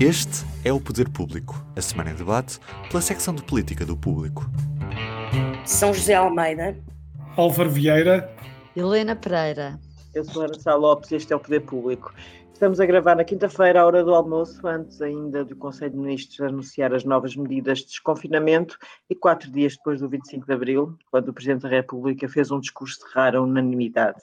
Este é o Poder Público, a semana em debate pela secção de política do Público. São José Almeida, Álvaro Vieira, Helena Pereira. Eu sou a Ana Sá Lopes e este é o Poder Público. Estamos a gravar na quinta-feira, à hora do almoço, antes ainda do Conselho de Ministros anunciar as novas medidas de desconfinamento e quatro dias depois do 25 de Abril, quando o Presidente da República fez um discurso de rara unanimidade.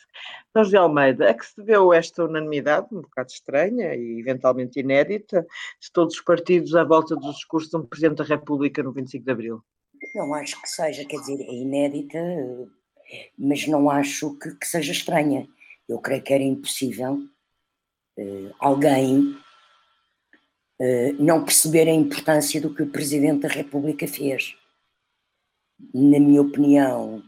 Então, José Almeida, a que se deveu esta unanimidade, um bocado estranha e eventualmente inédita, de todos os partidos à volta do discurso de um Presidente da República no 25 de Abril? não acho que seja, quer dizer, é inédita, mas não acho que, que seja estranha. Eu creio que era impossível alguém uh, não perceber a importância do que o Presidente da República fez. Na minha opinião,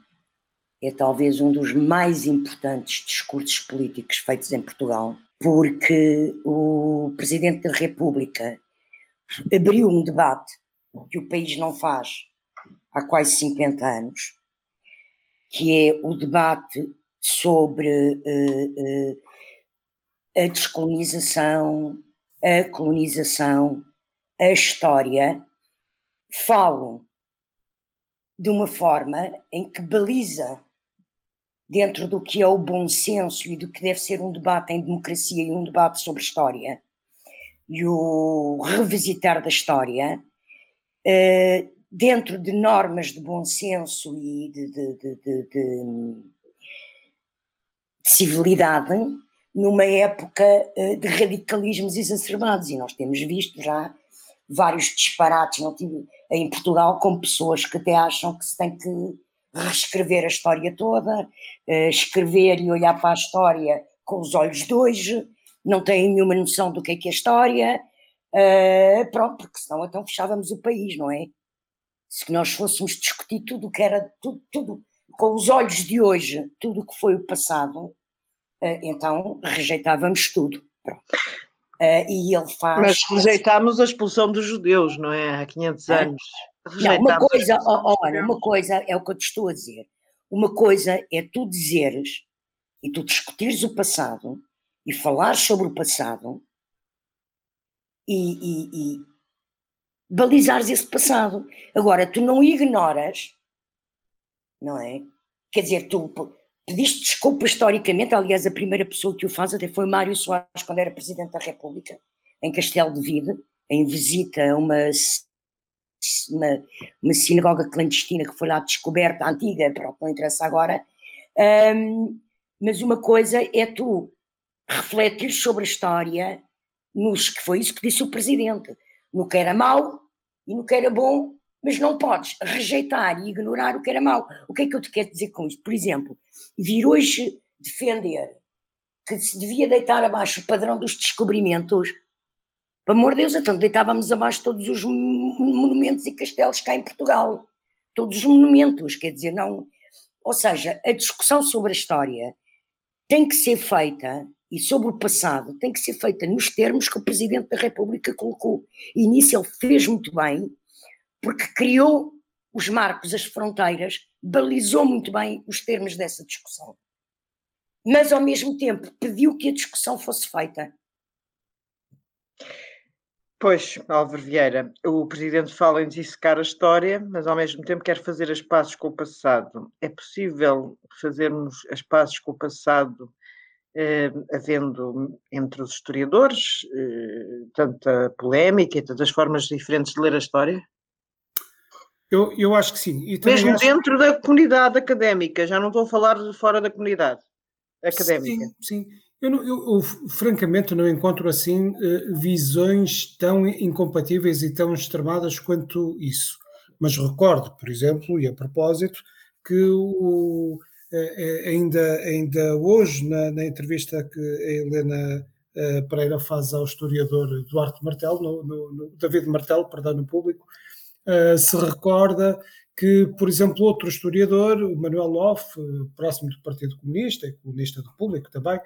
é talvez um dos mais importantes discursos políticos feitos em Portugal, porque o Presidente da República abriu um debate que o país não faz há quase 50 anos, que é o debate sobre uh, uh, a descolonização, a colonização, a história, falam de uma forma em que baliza dentro do que é o bom senso e do que deve ser um debate em democracia e um debate sobre história e o revisitar da história, uh, dentro de normas de bom senso e de, de, de, de civilidade, numa época eh, de radicalismos exacerbados. E nós temos visto já vários disparates em Portugal com pessoas que até acham que se tem que reescrever a história toda, eh, escrever e olhar para a história com os olhos de hoje, não têm nenhuma noção do que é que é história, eh, pronto, porque senão então fechávamos o país, não é? Se nós fôssemos discutir tudo o que era, tudo, tudo, com os olhos de hoje, tudo o que foi o passado, então rejeitávamos tudo. Uh, e ele faz. Mas rejeitámos a expulsão dos judeus, não é? Há 500 é. anos. Não, uma coisa, olha, uma coisa é o que eu te estou a dizer. Uma coisa é tu dizeres e tu discutires o passado e falar sobre o passado e, e, e balizares esse passado. Agora, tu não ignoras, não é? Quer dizer, tu pediste desculpa historicamente, aliás, a primeira pessoa que o faz até foi Mário Soares, quando era Presidente da República, em Castelo de Vide, em visita a uma, uma, uma sinagoga clandestina que foi lá descoberta, antiga, pronto, não interessa agora. Um, mas uma coisa é tu refletir sobre a história nos que foi isso que disse o Presidente, no que era mau e no que era bom, mas não podes rejeitar e ignorar o que era mau. O que é que eu te quero dizer com isto? Por exemplo, vir hoje defender que se devia deitar abaixo o padrão dos descobrimentos, pelo amor de Deus, então deitávamos abaixo todos os monumentos e castelos cá em Portugal. Todos os monumentos, quer dizer, não. Ou seja, a discussão sobre a história tem que ser feita e sobre o passado tem que ser feita nos termos que o Presidente da República colocou. E nisso ele fez muito bem, porque criou os marcos, as fronteiras, balizou muito bem os termos dessa discussão. Mas, ao mesmo tempo, pediu que a discussão fosse feita. Pois, Álvaro Vieira, o Presidente fala em dissecar a história, mas ao mesmo tempo quer fazer as pazes com o passado. É possível fazermos as pazes com o passado eh, havendo entre os historiadores eh, tanta polémica e tantas formas diferentes de ler a história? Eu, eu acho que sim. Mesmo acho... dentro da comunidade académica, já não estou a falar de fora da comunidade académica. Sim, sim. Eu, não, eu, eu, francamente não encontro assim eh, visões tão incompatíveis e tão extremadas quanto isso. Mas recordo, por exemplo, e a propósito, que o, eh, eh, ainda, ainda hoje, na, na, entrevista que a Helena Pereira faz ao historiador Duarte Martel, no, no, no David Martel, perdão, no público, se recorda que, por exemplo, outro historiador, o Manuel Loff, próximo do Partido Comunista e comunista do público também,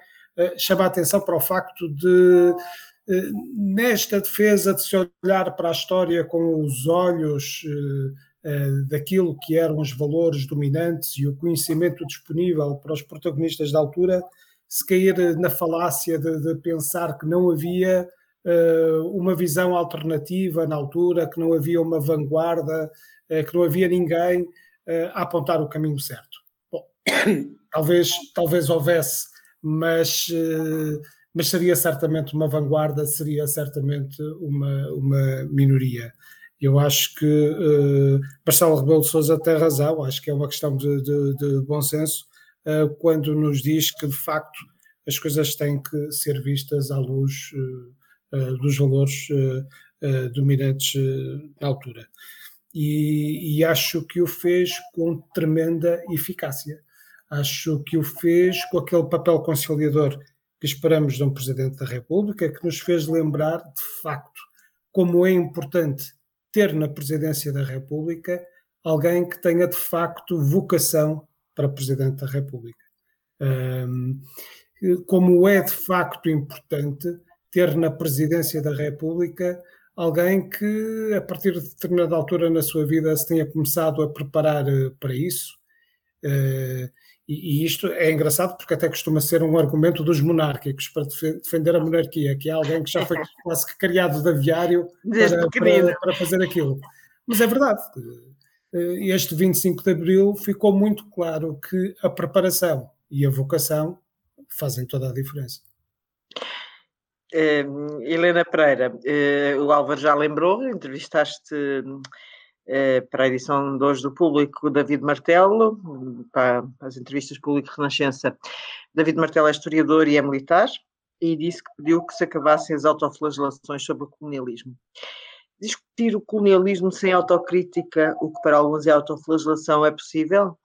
chama a atenção para o facto de, nesta defesa de se olhar para a história com os olhos daquilo que eram os valores dominantes e o conhecimento disponível para os protagonistas da altura, se cair na falácia de, de pensar que não havia uma visão alternativa na altura, que não havia uma vanguarda, que não havia ninguém a apontar o caminho certo. Bom, talvez, talvez houvesse, mas, mas seria certamente uma vanguarda, seria certamente uma, uma minoria. Eu acho que uh, Marcelo Rebelo de Sousa tem razão, acho que é uma questão de, de, de bom senso, uh, quando nos diz que, de facto, as coisas têm que ser vistas à luz uh, dos valores dominantes na altura. E, e, acho que o fez com tremenda eficácia. Acho que o fez com aquele papel conciliador que esperamos de um Presidente da República, que nos fez lembrar, de facto, como é importante ter na presidência da República alguém que tenha de facto vocação para presidente da República. Um, como é de facto importante ter na presidência da República alguém que, a partir de determinada altura na sua vida, se tenha começado a preparar eh, para isso. Uh, e, e, isto é engraçado porque até costuma ser um argumento dos monárquicos para defender a monarquia, que é alguém que já foi quase que criado de aviário para, para, para, fazer aquilo. Mas é verdade. Eh, este 25 de Abril ficou muito claro que a preparação e a vocação fazem toda a diferença. Uh, Helena Pereira, uh, o Álvaro já lembrou, entrevistaste eh, para a edição de hoje do Público, David Martelo, para as entrevistas Público Renascença. David Martelo é historiador e é militar e disse que pediu que se acabassem as autoflagelações sobre o colonialismo. Discutir o colonialismo sem autocrítica, o que para alguns é autoflagelação, é possível?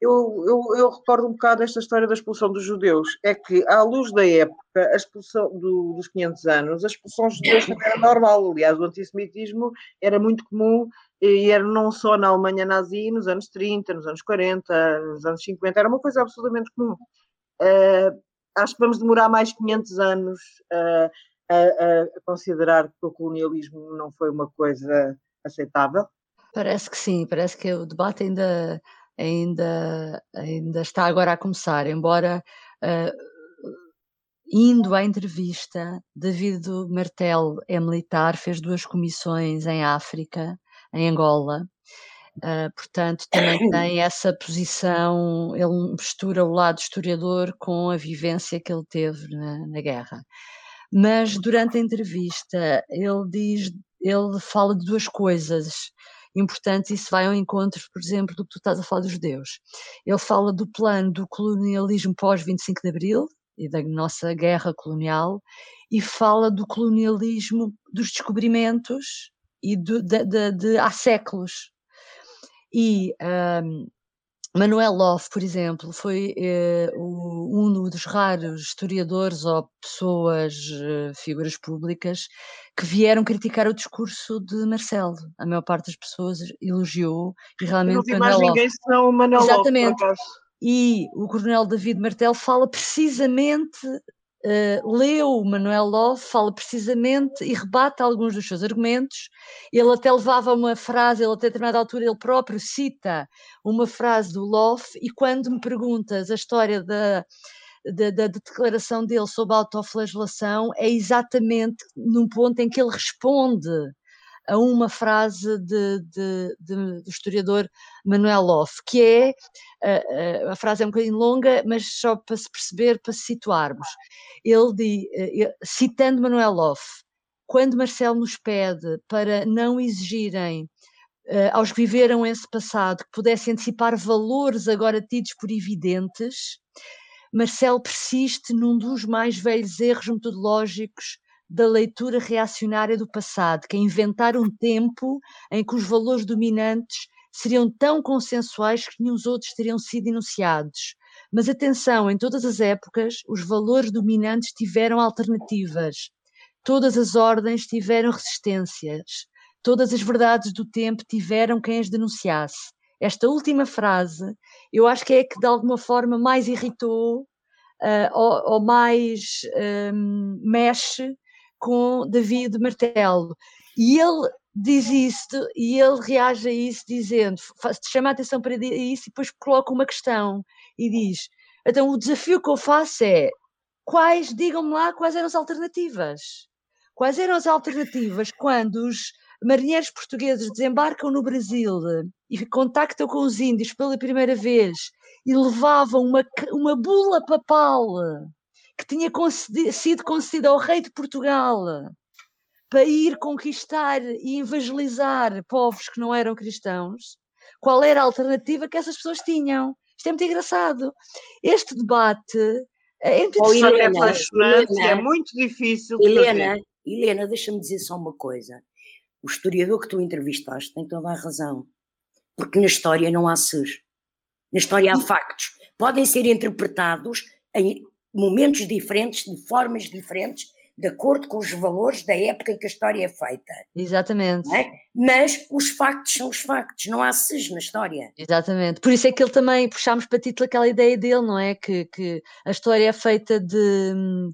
Eu, eu, eu, recordo um bocado esta história da expulsão dos judeus. É que, à luz da época, a expulsão do, dos 500 anos, a expulsão dos judeus também era normal. Aliás, o antissemitismo era muito comum e era não só na Alemanha nazi nos anos 30, nos anos 40, nos anos 50, era uma coisa absolutamente comum. Uh, acho que vamos demorar mais 500 anos uh, a, a, considerar que o colonialismo não foi uma coisa aceitável. Parece que sim, parece que o debate ainda, ainda, ainda está agora a começar, embora uh, indo à entrevista, David Martel é militar, fez duas comissões em África, em Angola. Uh, portanto, também tem essa posição, ele mistura o lado historiador com a vivência que ele teve na, na guerra. Mas durante a entrevista ele diz, ele fala de duas coisas importantes, isso vai ao encontro, por exemplo, do que tu estás a falar dos judeus. Ele fala do plano do colonialismo pós 25 de Abril e da nossa guerra colonial e fala do colonialismo dos descobrimentos e de, de, de, de há séculos. E um, Manuel Loff, por exemplo, foi eh, um dos raros historiadores ou pessoas, eh, figuras públicas, que vieram criticar o discurso de Marcelo. A maior parte das pessoas elogiou e realmente. Eu não vi Manuel mais ninguém senão o Manuel Exatamente. Loff, e o Coronel David Martel fala precisamente uh, leu Manuel Love, fala precisamente e rebate alguns dos seus argumentos. Ele até levava uma frase, ele até a determinada altura ele próprio cita uma frase do Love, e quando me perguntas a história da, da, da, declaração dele sobre a autoflagelação, é exatamente num ponto em que ele responde a uma frase de, de, de, do historiador Manuel Loff, que é, a, a, frase é um bocadinho longa, mas só para se perceber, para se situarmos. Ele diz, eh, citando Manuel Loff, quando Marcelo nos pede para não exigirem Uh, aos que viveram esse passado, que pudessem antecipar valores agora tidos por evidentes, Marcelo persiste num dos mais velhos erros metodológicos da leitura reacionária do passado, que é inventar um tempo em que os valores dominantes seriam tão consensuais que nenhum outros teriam sido enunciados. Mas atenção, em todas as épocas, os valores dominantes tiveram alternativas, todas as ordens tiveram resistências, todas as verdades do tempo tiveram quem as denunciasse. Esta última frase, eu acho que é que de alguma forma mais irritou uh, ou, ou, mais um, mexe com David Martelo. E ele diz isso, e ele reage a isso dizendo, chama a atenção para isso e depois coloca uma questão e diz: então o desafio que eu faço é quais, digam-me lá quais eram as alternativas. quais eram as alternativas quando os marinheiros portugueses desembarcam no Brasil e contactam com os índios pela primeira vez e levavam uma, uma bula papal que tinha concedi, sido concedida ao rei de Portugal para ir conquistar e evangelizar povos que não eram cristãos, qual era a alternativa que essas pessoas tinham? Isto é muito engraçado. Este debate é muito Oh, Helena, é Helena, apaixonante, Helena, é muito difícil Helena, fazer. Helena, deixa-me dizer só uma coisa. O historiador que tu entrevistaste tem toda a razão. Porque na história não há seres. Na história há factos. Podem ser interpretados em momentos diferentes, de formas diferentes, de acordo com os valores da época em que a história é feita. Exatamente. é? Mas os factos são os factos, não há seres na história. Exatamente. Por isso é que ele também puxámos para título aquela ideia dele, não é? Que, que a história é feita de. hum,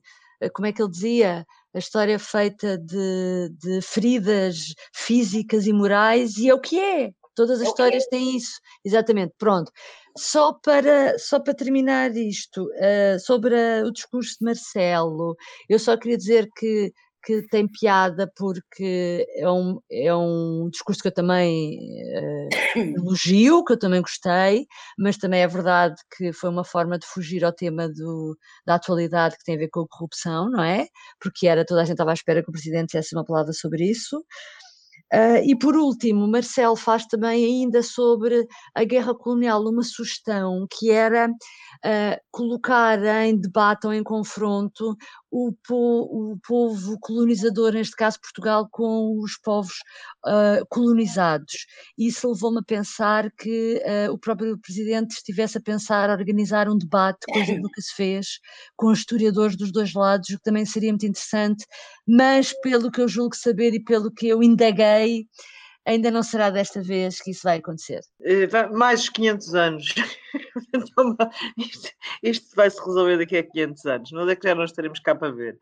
Como é que ele dizia? A história é feita de, de feridas físicas e morais, e é o que é. Todas as É que histórias têm isso. Exatamente. Pronto. Só para, só para terminar isto, eh, sobre a- o discurso de Marcelo, eu só queria dizer que, que tem piada porque é um, é um discurso que eu também eh, elogio, que eu também gostei, mas também é verdade que foi uma forma de fugir ao tema do, da atualidade que tem a ver com a corrupção, não é? Porque era toda a gente estava à espera que o Presidente dissesse uma palavra sobre isso. Ah, e por último, Marcelo faz também ainda sobre a guerra colonial uma sugestão que era ah, colocar em debate ou em confronto o, po- o povo colonizador, neste caso Portugal, com os povos ah, colonizados. Isso levou-me a pensar que o próprio presidente estivesse a pensar organizar um debate, coisa que nunca se fez, com os historiadores dos dois lados, o que também seria muito interessante, mas pelo que eu julgo saber e pelo que eu indaguei, ainda não será desta vez que isso vai acontecer. Eh, Mais 500 anos. Isto, isto vai se resolver daqui a 500 anos. Não é que já não estaremos cá para ver.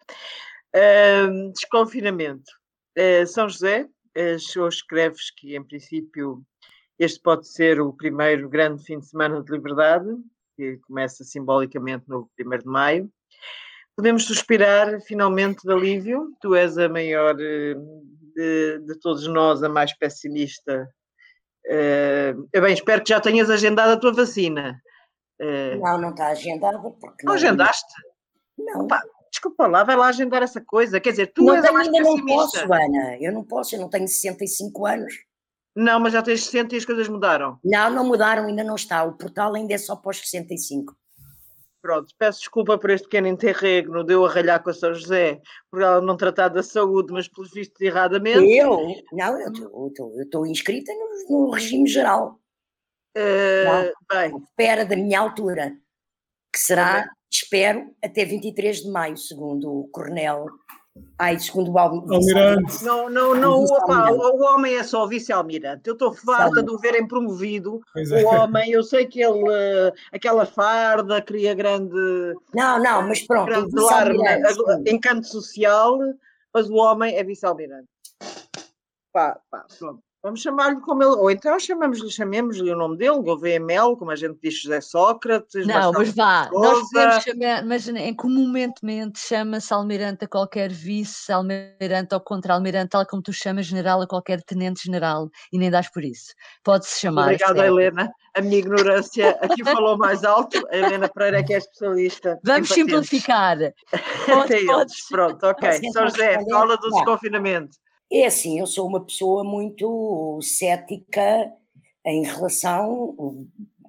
Desconfinamento. Eh, São José, eh, chegou, escreves que, em princípio, este pode ser o primeiro grande fim de semana de liberdade, que começa simbolicamente no 1 de maio. Podemos suspirar finalmente de alívio. Tu és a maior eh, de, de todos nós, a mais pessimista eh, eu bem, espero que já tenhas agendado a tua vacina. Eh, Não, não está agendada. Porque não agendaste? Não, Pá, Desculpa lá, vai lá agendar essa coisa. Quer dizer, tu não és a tenho, mais ainda não pessimista. posso, Ana. Eu não posso, eu não tenho 65 anos. Não, mas já tens 60 e as coisas mudaram. Não, não mudaram, ainda não está. O portal ainda é só para os 65. Pronto, peço desculpa por este pequeno interregno de eu a ralhar com a São José por ela não tratar da saúde, mas pelos vistos erradamente. Eu? Não, eu estou inscrita no, no regime geral. Eh, bem, Espera da minha altura, que será, espero, até 23 de maio, segundo o Coronel. Ai, segundo o Al- Almirante. não, não, não, Vice-almirante. o, homem é só vice-almirante. Eu estou farta de o verem promovido. É. O homem, eu sei que ele, eh, aquela farda, cria grande, Não, não, mas pronto, grande sim. encanto social, mas o homem é vice-almirante. Pá, pá, pronto. Vamos chamar-lhe como ele, ou então chamamos-lhe, chamemos-lhe o nome dele, Gouveia Mel, como a gente diz José Sócrates. Não, Marcelo mas vá, nós podemos chamar, mas em comumente chama-se almirante a qualquer vice, almirante ou contra-almirante, tal como tu chamas general a qualquer tenente-general, e nem dás por isso. Pode-se chamar. Obrigada? Helena. A minha ignorância aqui falou mais alto. A Helena Pereira é que é especialista. Vamos simplificar. Pode- Até eles. podes- Pronto, ok. São José, fala do desconfinamento. É assim, eu sou uma pessoa muito cética em relação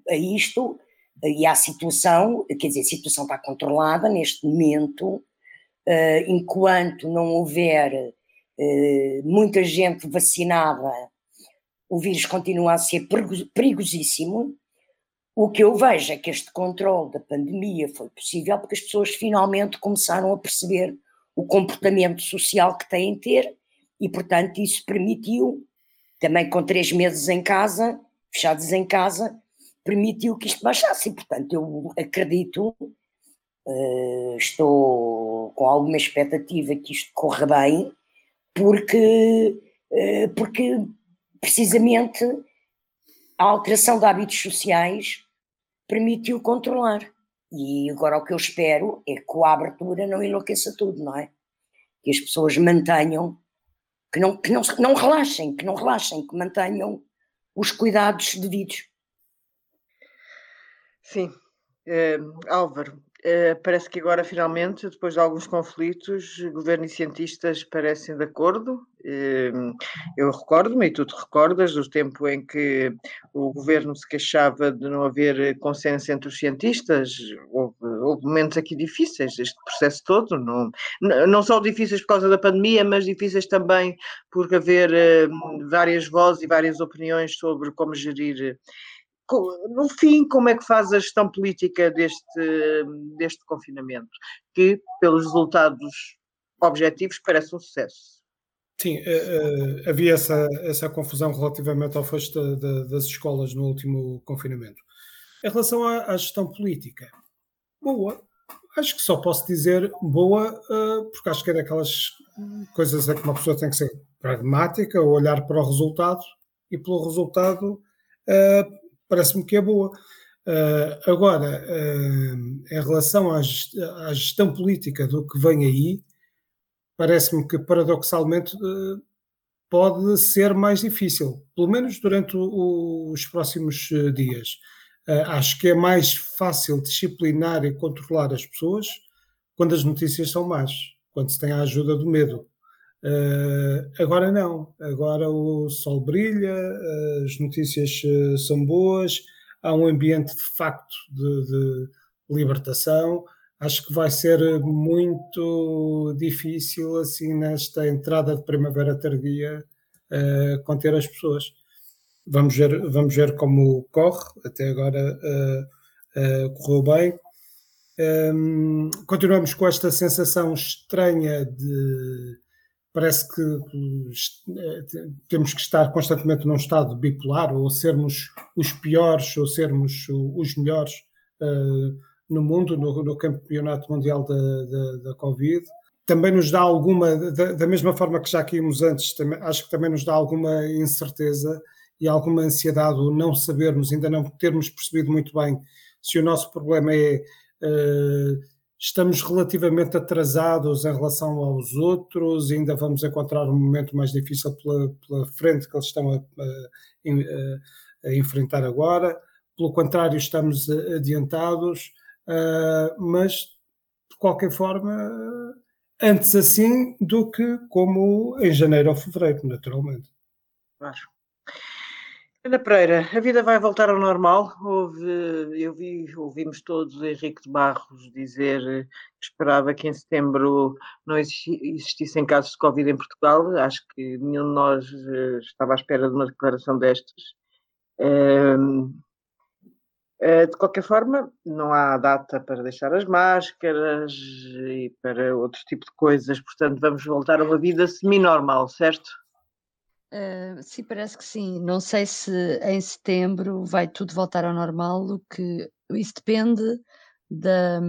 a isto e à situação, quer dizer, a situação está controlada neste momento, eh, enquanto não houver eh, muita gente vacinada, o vírus continua a ser perigo- perigosíssimo. O que eu vejo é que este controle da pandemia foi possível porque as pessoas finalmente começaram a perceber o comportamento social que têm de ter e, portanto, isso permitiu, também com três meses em casa, fechados em casa, permitiu que isto baixasse. E, portanto, eu acredito, eh, estou com alguma expectativa que isto corra bem, porque, eh, porque precisamente a alteração de hábitos sociais permitiu controlar. E agora o que eu espero é que com a abertura não enlouqueça tudo, não é? que as pessoas mantenham, que não, que não, não relaxem, que não relaxem, que mantenham os cuidados devidos. Sim. Uh, Álvaro, Uh, parece que agora, finalmente, depois de alguns conflitos, governo e cientistas parecem de acordo. Uh, eu recordo-me, e tu te recordas, do tempo em que o governo se queixava de não haver consenso entre os cientistas. Houve, houve momentos aqui difíceis, este processo todo, não, não só difíceis por causa da pandemia, mas difíceis também por haver uh, várias vozes e várias opiniões sobre como gerir no fim, como é que faz a gestão política deste, deste confinamento, que, pelos resultados objetivos, parece um sucesso? Sim, uh, uh, havia essa, essa confusão relativamente ao fecho das escolas no último confinamento. Em relação à, à, gestão política, boa, acho que só posso dizer boa, uh, porque acho que é daquelas coisas em que uma pessoa tem que ser pragmática, olhar para o resultado e pelo resultado parece-me que é boa. Agora, em relação à, à, gestão política do que vem aí, parece-me que paradoxalmente uh, pode ser mais difícil, pelo menos durante os próximos dias. acho que é mais fácil disciplinar e controlar as pessoas quando as notícias são más, quando se tem a ajuda do medo. Agora não, agora o sol brilha, as notícias são boas, há um ambiente de facto de, de, libertação. Acho que vai ser muito difícil, assim, nesta entrada de primavera tardia, uh, conter as pessoas. Vamos ver, vamos ver como corre, até agora correu bem. Um, continuamos com esta sensação estranha de parece que eh, temos que estar constantemente num estado bipolar, ou sermos os piores, ou sermos os melhores uh, no mundo, no, no, campeonato mundial da, da, da, Covid. Também nos dá alguma, da, da, mesma forma que já caímos antes, também, acho que também nos dá alguma incerteza e alguma ansiedade, o não sabermos, ainda não termos percebido muito bem se o nosso problema é. Uh, estamos relativamente atrasados em relação aos outros, ainda vamos encontrar um momento mais difícil pela, pela frente que eles estão a, a, a, enfrentar agora. Pelo contrário, estamos adiantados, uh, mas de qualquer forma, antes assim do que como em janeiro ou fevereiro, naturalmente. Acho. Ana Pereira, a vida vai voltar ao normal? Houve, eu vi, ouvimos todos Henrique de Barros dizer que esperava que em setembro não existissem casos de Covid em Portugal. Acho que nenhum de nós eh, estava à espera de uma declaração destas. De qualquer forma, não há data para deixar as máscaras e para outro tipo de coisas, portanto, vamos voltar a uma vida semi-normal, certo? Uh, sim, parece que sim. Não sei se em setembro vai tudo voltar ao normal, o que isso depende da,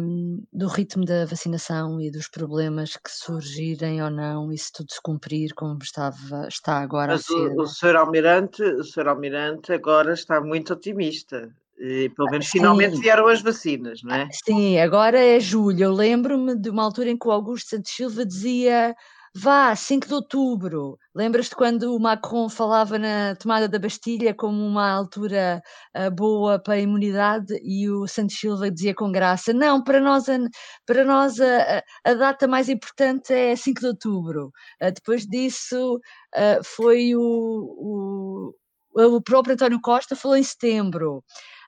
do ritmo da vacinação e dos problemas que surgirem ou não, e se tudo se cumprir como estava, está agora Mas a ser. O, o Sr. Almirante, o Sr. Almirante agora está muito otimista. E, pelo menos finalmente Sim. vieram as vacinas, não é? Sim, agora é julho. Eu lembro-me de uma altura em que o Augusto Santos Silva dizia Vá, 5 de outubro. Lembras-te quando o Macron falava na tomada da Bastilha como uma altura uh, boa para a imunidade e o Santos Silva dizia com graça: não, para nós, a, para nós a, a data mais importante é 5 de outubro. Uh, depois disso uh, foi o, o, o próprio António Costa falou em setembro.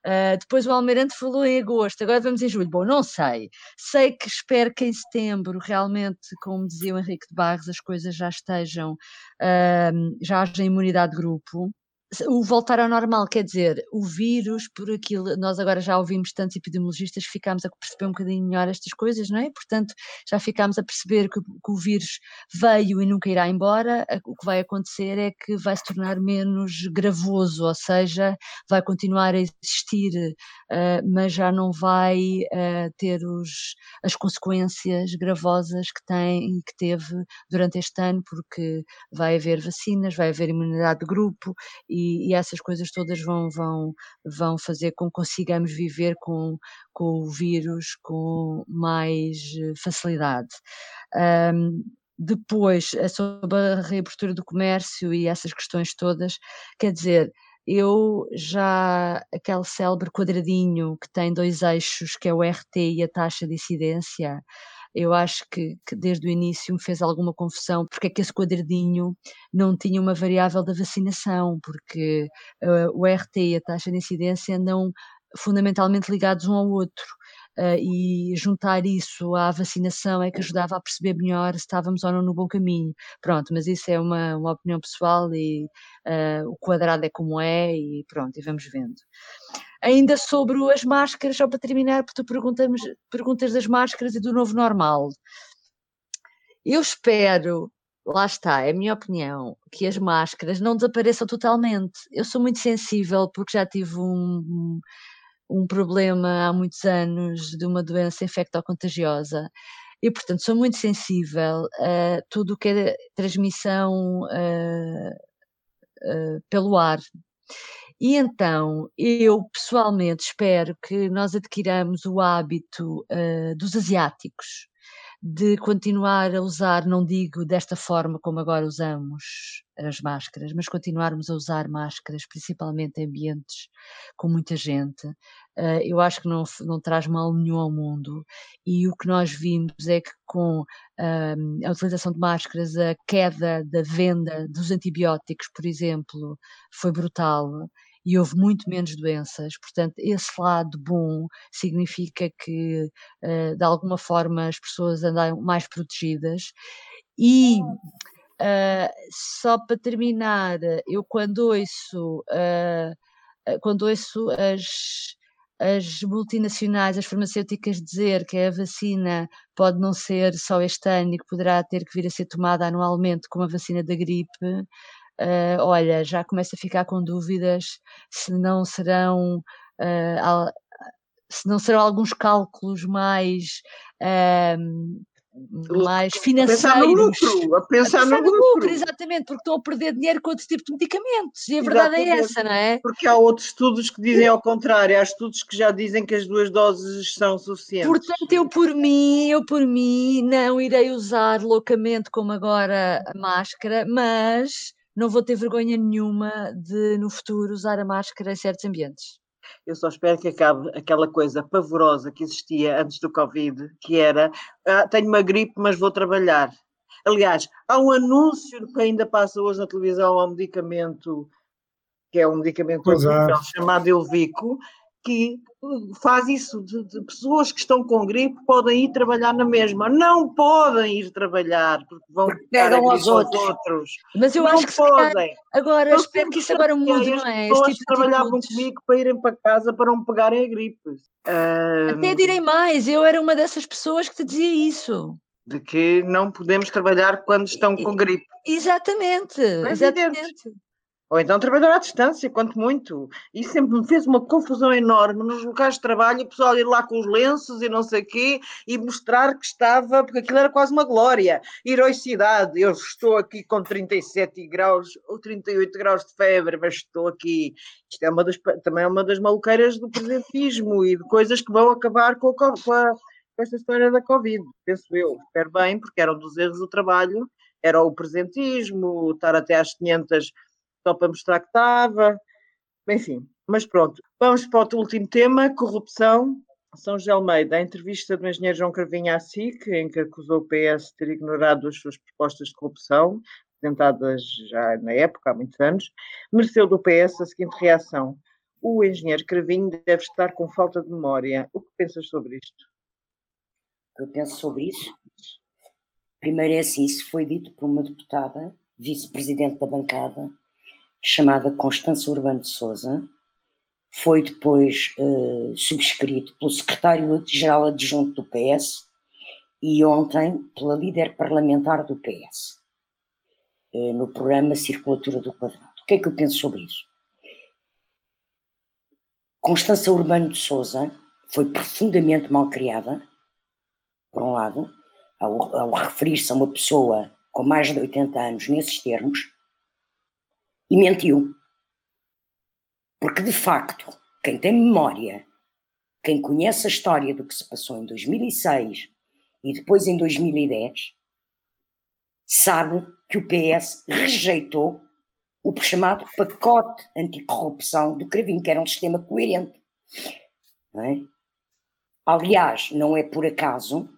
Uh, depois o Almirante falou em agosto, agora vamos em julho. Bom, não sei. Sei que espero que em setembro, realmente, como dizia o Henrique de Barros, as coisas já estejam, uh, já haja imunidade de grupo o voltar ao normal quer dizer o vírus, por aquilo, nós agora já ouvimos tantos epidemiologistas ficámos a perceber um bocadinho melhor estas coisas, não é? Portanto, já ficámos a perceber que, que, o vírus veio e nunca irá embora. O que vai acontecer é que vai se tornar menos gravoso, ou seja, vai continuar a existir, uh, mas já não vai uh, ter os, as consequências gravosas que tem que teve durante este ano, porque vai haver vacinas, vai haver imunidade de grupo e, e, essas coisas todas vão, vão, vão fazer com que consigamos viver com, com o vírus com mais eh, facilidade. Um, depois sobre a reabertura do comércio e essas questões todas, quer dizer, eu já, aquele célebre quadradinho que tem dois eixos, que é o RT e a taxa de incidência, eu acho que, que, desde o início me fez alguma confusão porque é que esse quadradinho não tinha uma variável da vacinação, porque uh, o RT e a taxa de incidência andam fundamentalmente ligados um ao outro uh, e juntar isso à vacinação é que ajudava a perceber melhor se estávamos ou não no bom caminho. Pronto, mas isso é uma, uma opinião pessoal e uh, o quadrado é como é e pronto, e vamos vendo. Ainda sobre as máscaras, só para terminar, porque tu perguntas, perguntas das máscaras e do novo normal. Eu espero lá está, é a minha opinião, que as máscaras não desapareçam totalmente. Eu sou muito sensível porque já tive um, um problema há muitos anos de uma doença infectocontagiosa e, portanto, sou muito sensível a tudo o que é transmissão uh, uh, pelo ar. E então, eu pessoalmente espero que nós adquiramos o hábito uh, dos asiáticos, de continuar a usar, não digo desta forma como agora usamos as máscaras, mas continuarmos a usar máscaras, principalmente em ambientes com muita gente, uh, eu acho que não, não traz mal nenhum ao mundo. E o que nós vimos é que com uh, a utilização de máscaras, a queda da venda dos antibióticos, por exemplo, foi brutal e houve muito menos doenças. Portanto, esse lado bom significa que, uh, de alguma forma, as pessoas andam mais protegidas. E uh, só para terminar, eu quando ouço, uh, quando ouço as as multinacionais, as farmacêuticas dizer que a vacina pode não ser só este ano e que poderá ter que vir a ser tomada anualmente como a vacina da gripe, uh, olha, já começo a ficar com dúvidas se não serão. Uh, se não serão alguns cálculos mais uh, mais financeiros. A pensar no lucro, a pensar, a pensar no, no lucro. lucro. Exatamente, porque estão a perder dinheiro com outro tipo de medicamentos. E a verdade é essa, não é? Porque há outros estudos que dizem ao contrário, há estudos que já dizem que as duas doses são suficientes. Portanto, eu por mim, eu por mim, não irei usar loucamente como agora a máscara, mas não vou ter vergonha nenhuma de no futuro usar a máscara em certos ambientes. Eu só espero que acabe aquela coisa pavorosa que existia antes do Covid, que era ah, tenho uma gripe, mas vou trabalhar. Aliás, há um anúncio que ainda passa hoje na televisão ao medicamento, que é um medicamento chamado Elvico, que faz isso de, de, pessoas que estão com gripe podem ir trabalhar na mesma. Não podem ir trabalhar porque vão pegam aos outros. outros. Mas eu não acho que podem. agora eu espero que isso agora mude, não é? As pessoas tipo trabalhavam comigo para irem para casa para não pegarem a gripe. Até direi mais, eu era uma dessas pessoas que te dizia isso. De que não podemos trabalhar quando estão com gripe. Exatamente, é exatamente. Ou então trabalhar à distância, quanto muito. E sempre me fez uma confusão enorme nos locais de trabalho, o pessoal ir lá com os lenços e não sei o quê, e mostrar que estava, porque aquilo era quase uma glória. Heroicidade, eu estou aqui com 37 graus ou 38 graus de febre, mas estou aqui. Isto é uma das, também é uma das maluqueiras do presentismo e de coisas que vão acabar com, a, com, a, com esta história da Covid, penso eu. Espero bem, porque eram dos erros do trabalho, era o presentismo, estar até às 500 só para mostrar que estava, enfim, mas pronto. Vamos para o último tema, corrupção. São José Almeida, a entrevista do engenheiro João Carvinha à SIC, em que acusou o PS de ter ignorado as suas propostas de corrupção, apresentadas já na época, há muitos anos, mereceu do PS a seguinte reação. O engenheiro Carvinho deve estar com falta de memória. O que pensas sobre isto? Eu penso sobre isso? Primeiro é assim, isso foi dito por uma deputada, vice-presidente da bancada, chamada Constança Urbano de Souza, foi depois uh, subscrito pelo secretário-geral adjunto do PS e ontem pela líder parlamentar do PS, uh, eh, no programa Circulatura do Quadrado. O que é que eu penso sobre isso? Constança Urbano de Souza foi profundamente mal criada, por um lado, ao, ao referir-se a uma pessoa com mais de 80 anos nesses termos, e mentiu. Porque, de facto, quem tem memória, quem conhece a história do que se passou em 2006 e depois em 2010, sabe que o PS rejeitou o chamado pacote anticorrupção do Cravinho, que era um sistema coerente. Não é? Aliás, não é por acaso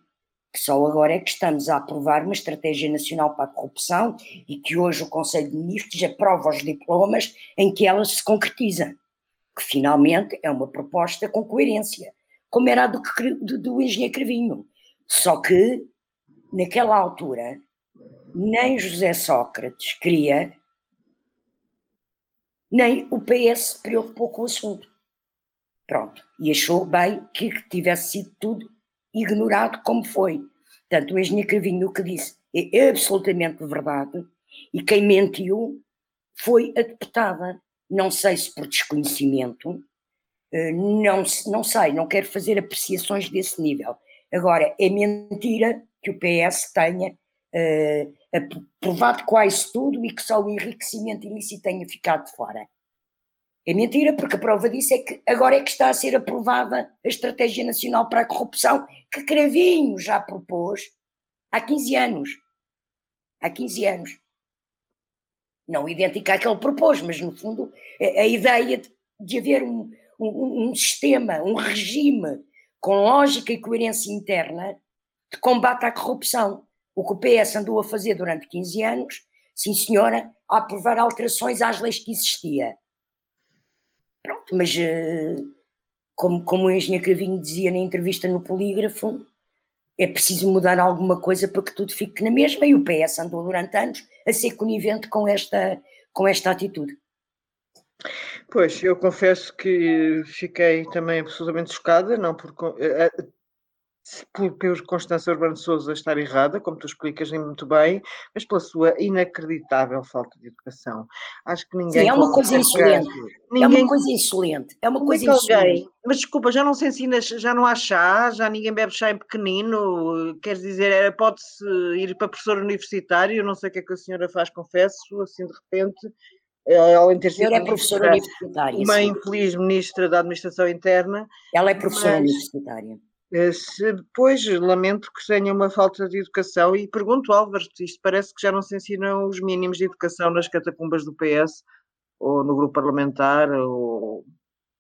que só agora é que estamos a aprovar uma estratégia nacional para a corrupção e que hoje o Conselho de Ministros aprova os diplomas em que ela se concretiza, que finalmente é uma proposta com coerência, como era a do, do, do engenheiro Cravinho. Só que, naquela altura, nem José Sócrates queria, nem o PS se preocupou com o assunto. Pronto. E achou bem que tivesse sido tudo ignorado como foi. Portanto, o engenheiro Cravinho o que disse é absolutamente verdade e quem mentiu foi a deputada. Não sei se por desconhecimento, eh, não, não sei, não quero fazer apreciações desse nível. Agora, é mentira que o PS tenha uh, aprovado quase tudo e que só o enriquecimento ilícito tenha ficado fora. É mentira, porque a prova disso é que agora é que está a ser aprovada a Estratégia Nacional para a Corrupção, que Cravinho já propôs há 15 anos. Há 15 anos. Não idêntica à que ele propôs, mas no fundo a, a ideia de, de haver um, um, um, sistema, um regime com lógica e coerência interna de combate à corrupção. O que o PS andou a fazer durante 15 anos, sim senhora, a aprovar alterações às leis que existia Pronto, mas uh, como, como o engenheiro Cravinho dizia na entrevista no Polígrafo, é preciso mudar alguma coisa para que tudo fique na mesma e o PS andou durante anos a ser conivente com esta, com esta atitude. Pois, eu confesso que fiquei também absolutamente chocada, não por, eh, por, por Constança Urbano Souza estar errada, como tu explicas muito bem, mas pela sua inacreditável falta de educação. Acho que ninguém. Sim, é uma coisa insolente. Ninguém... É uma coisa insolente. É uma é coisa é insolente. Alguém... Mas desculpa, já não se ensina, já não há chá, já ninguém bebe chá em pequenino. Quer dizer, pode-se ir para professor universitário, não sei o que é que a senhora faz, confesso, assim de repente. Eh, além de ter sido é professora universitária. Uma sim. infeliz ministra da Administração Interna. Ela é professora mas... universitária eh, se depois lamento que tenha uma falta de educação e pergunto, Álvaro, isto parece que já não se ensinam os mínimos de educação nas catacumbas do PS ou no grupo parlamentar, ou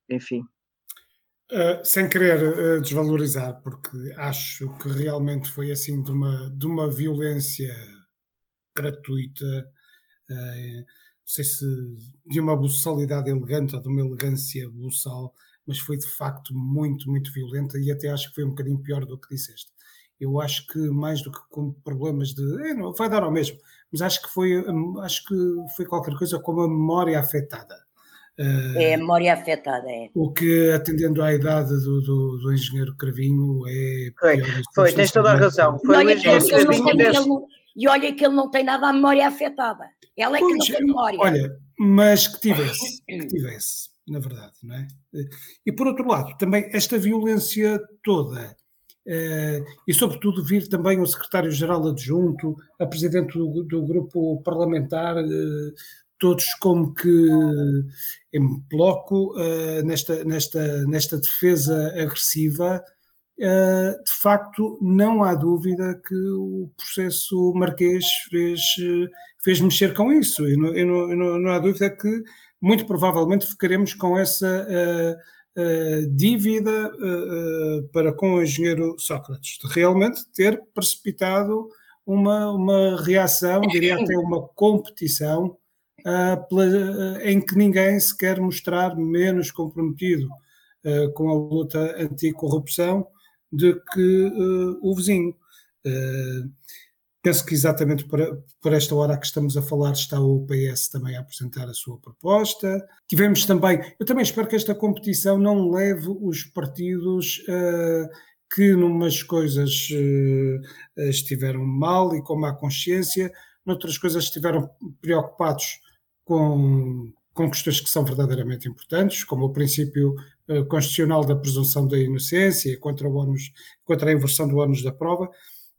enfim. Uh, sem querer uh, desvalorizar, porque acho que realmente foi assim de uma, de uma violência gratuita, uh, não sei se de uma buçalidade elegante ou de uma elegância buçal, mas foi de facto muito, muito violenta e até acho que foi um bocadinho pior do que disseste. Eu acho que mais do que com problemas de. É, não, vai dar ao mesmo, mas acho que foi, hum, acho que foi qualquer coisa como a memória afetada. É a memória afetada, é. O que, atendendo à idade do, do, do engenheiro Cravinho, é. Foi, foi tens toda a razão. Foi o engenheiro Cravinho. E olha que ele não tem nada a memória afetada. Ela é que pois, não tem memória. Olha, mas que tivesse, que tivesse na verdade, não é? E por outro lado, também esta violência toda, eh, e sobretudo vir também o secretário-geral adjunto, a presidente do, do grupo parlamentar, eh, todos como que em bloco eh, nesta, nesta, nesta defesa agressiva, de facto não há dúvida que o processo marquês fez, fez mexer com isso, e não, não, não, não há dúvida que muito provavelmente ficaremos com essa uh, uh, dívida uh, para com o engenheiro Sócrates, de realmente ter precipitado uma, uma reação, diria até uma competição, pela, em que ninguém se quer mostrar menos comprometido com a luta anticorrupção do que o vizinho. Penso que exatamente por, por, esta hora que estamos a falar está o PS também a apresentar a sua proposta. Tivemos também, eu também espero que esta competição não leve os partidos uh, que numas coisas uh, estiveram mal e com má consciência, noutras coisas estiveram preocupados com, com questões que são verdadeiramente importantes, como o princípio uh, constitucional da presunção da inocência contra, o contra a inversão do ônus da prova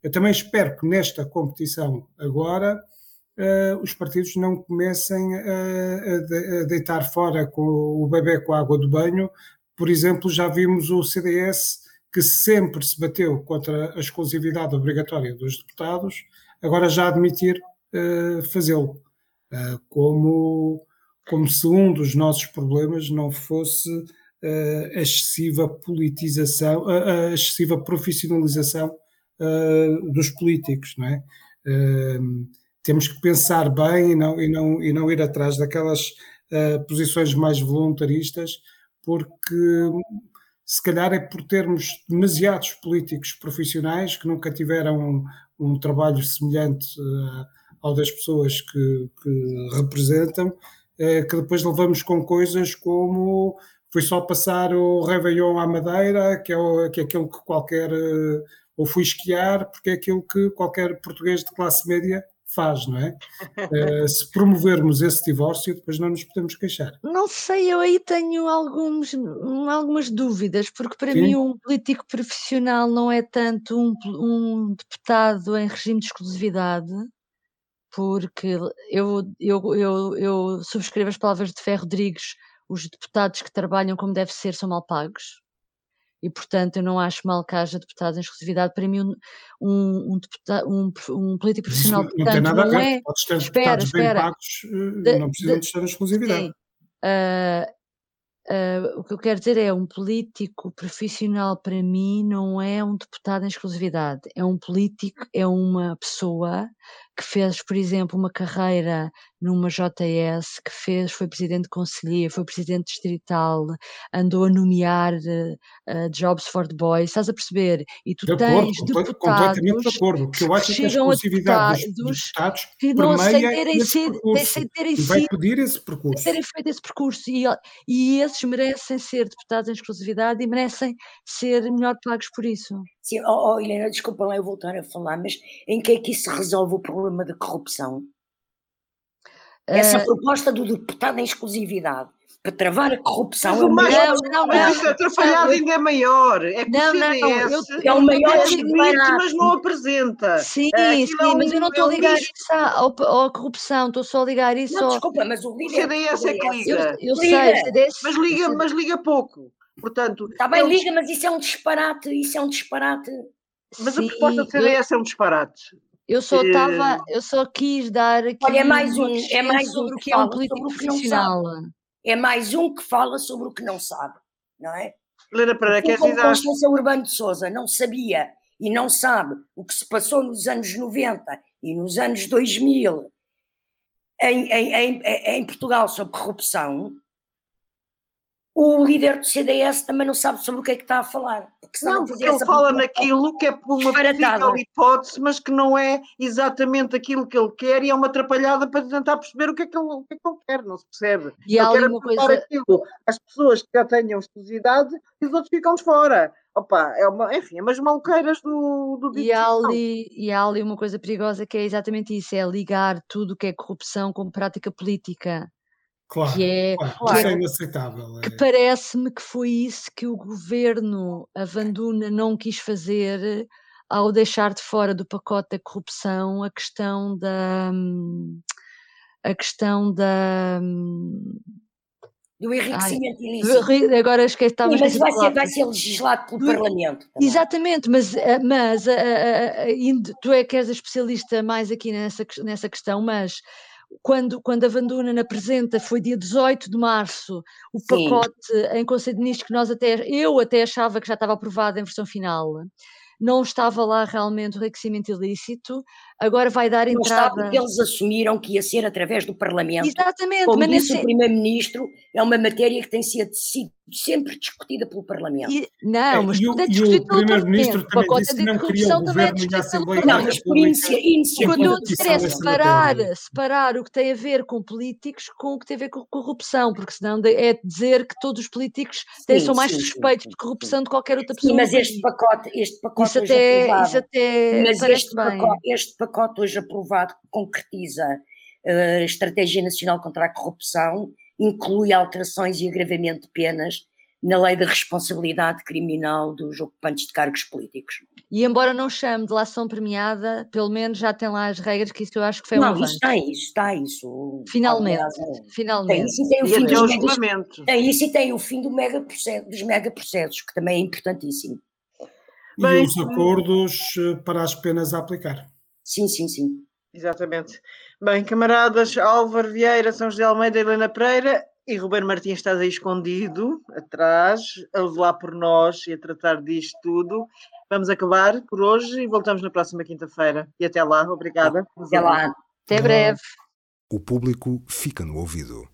eu também espero que nesta competição agora uh, os partidos não comecem a, a, deitar fora com o bebê com a água do banho. Por exemplo, já vimos o CDS que sempre se bateu contra a exclusividade obrigatória dos deputados, agora já admitir uh, fazê-lo, uh, como, como se um dos nossos problemas não fosse uh, a excessiva politização, a excessiva profissionalização dos políticos, não é? temos que pensar bem e não, e não, e não ir atrás daquelas posições mais voluntaristas, porque se calhar é por termos demasiados políticos profissionais que nunca tiveram um, um trabalho semelhante uh, ao das pessoas que, que representam, uh, que depois levamos com coisas como foi só passar o Réveillon à Madeira, que é, o, que é aquilo que qualquer, uh, ou fui esquiar, porque é aquilo que qualquer português de classe média faz, não é? Uh, se promovermos esse divórcio, depois não nos podemos queixar. Não sei, eu aí tenho alguns, algumas dúvidas, porque para Sim. mim um político profissional não é tanto um, um deputado em regime de exclusividade, porque eu, eu, eu, eu subscrevo as palavras de Ferro Rodrigues, os deputados que trabalham como deve ser são mal pagos e, portanto, eu não acho mal que haja deputados em exclusividade. Para mim, um, um, deputado, um, um político profissional, não, portanto, não, tem nada a ver. É... Podes ter espera, espera. bem pagos, eh, de, não precisam de, de estar em exclusividade. Sim. Uh, Uh, o que eu quero dizer é um político profissional para mim não é um deputado em exclusividade, é um político, é uma pessoa que fez, por exemplo, uma carreira numa JS, que fez, foi presidente de conselheiro, foi presidente distrital, andou a nomear uh, jobs for the boys, estás a perceber? E tu de tens acordo, deputados completamente de acordo, que eu acho que, que a exclusividade dos deputados que não sido, sem terem sido, vai pedir esse percurso. terem feito esse percurso e, e esses merecem ser deputados em exclusividade e merecem ser melhor pagos por isso. Sim, oh, oh Helena, desculpa lá eu voltar a falar, mas em que é que isso resolve o problema da corrupção? Essa uh, proposta do deputado em exclusividade para travar a corrupção mas, é, mais, não, não, mas não, atrapalhado ainda é maior. É que não, o CDS não, eu, é o maior admite, mas não apresenta. Sim, é, sim, é mas eu não estou a ligar isso à, à, corrupção, estou só a ligar isso não, ao... desculpa, mas o, o CDS é que liga. Eu, eu sei, CDS... Mas liga, mas liga pouco. Portanto, está bem, eles... liga, mas isso é um disparate, isso é um disparate. Mas Sim, a proposta do CDS eu... é um disparate. Eu só estava, uh... eu só quis dar aqui Olha, é mais um, é mais um que, que é um político profissional. É mais um que fala sobre o que não sabe, não é? Helena Pereira, queres dizer? Constância Urbano de Souza não sabia e não sabe o que se passou nos anos 90 e nos anos 2000 em, em, em, em Portugal sobre corrupção, o líder do CDS também não sabe sobre o que é que está a falar. Porque não, porque ele fala naquilo que é por uma possível hipótese, mas que não é exatamente aquilo que ele quer e é uma atrapalhada para tentar perceber o que é que ele, o que é que ele quer, não se percebe. E há ali uma coisa... aquilo às pessoas que já tenham exclusividade e os outros ficam de fora. Opa, é uma, enfim, é umas maluqueiras do, do e há, ali, e há ali uma coisa perigosa que é exatamente isso, é ligar tudo o que é corrupção com prática política. Claro, que é, claro, isso é inaceitável. Que é. parece-me que foi isso que o governo Avanduna não quis fazer ao deixar de fora do pacote da corrupção a questão da a questão da do enriquecimento ilícito. Agora esqueci, Sim, mas vai ser, vai ser legislado pelo do, Parlamento. Também. Exatamente, mas, eh, mas a, a, a, tu é que és a especialista mais aqui nessa, nessa questão, mas quando, quando a Vandunen apresenta, foi dia 18 de março, o pacote Sim. em Conselho de Ministros que nós até, eu até achava que já estava aprovado em versão final não estava lá realmente o enriquecimento ilícito, agora vai dar não entrada. Está porque eles assumiram que ia ser através do Parlamento. Exatamente, Como mas disse nesse... o Primeiro-Ministro, é uma matéria que tem sido sempre discutida pelo Parlamento. E, não, mas é, e o, e o Primeiro-Ministro também disse que não queria o Governo e a Assembleia Não, mas por iniciativa. Quando eu disser é separar, separar o que tem a ver com políticos com o que tem a ver com corrupção, porque senão é dizer que todos os políticos têm, são mais sim, suspeitos sim, de corrupção de qualquer outra pessoa. Sim, mas este pacote, este pacote isso até, isso até mas este pacote, este pacote hoje aprovado concretiza uh, a Estratégia Nacional contra a Corrupção, inclui alterações e agravamento de penas na lei da responsabilidade criminal dos ocupantes de cargos políticos. E embora não chame de lação premiada, pelo menos já tem lá as regras, que isso eu acho que foi um Não, isso está isso, está isso. Finalmente, finalmente. Tem isso e tem o fim dos megas, tem isso e tem o fim do mega processo, dos megaprocessos, que também é importantíssimo. E Bem, os acordos eh, para as penas a aplicar. Sim, sim, sim. Exatamente. Bem, camaradas, Álvaro Vieira, São José Almeida, Helena Pereira e Ruben Martins estás aí escondido, atrás, a velar por nós e a tratar disto tudo. Vamos acabar por hoje e voltamos na próxima quinta-feira. E até lá, obrigada. Até lá. Até breve. O público fica no ouvido.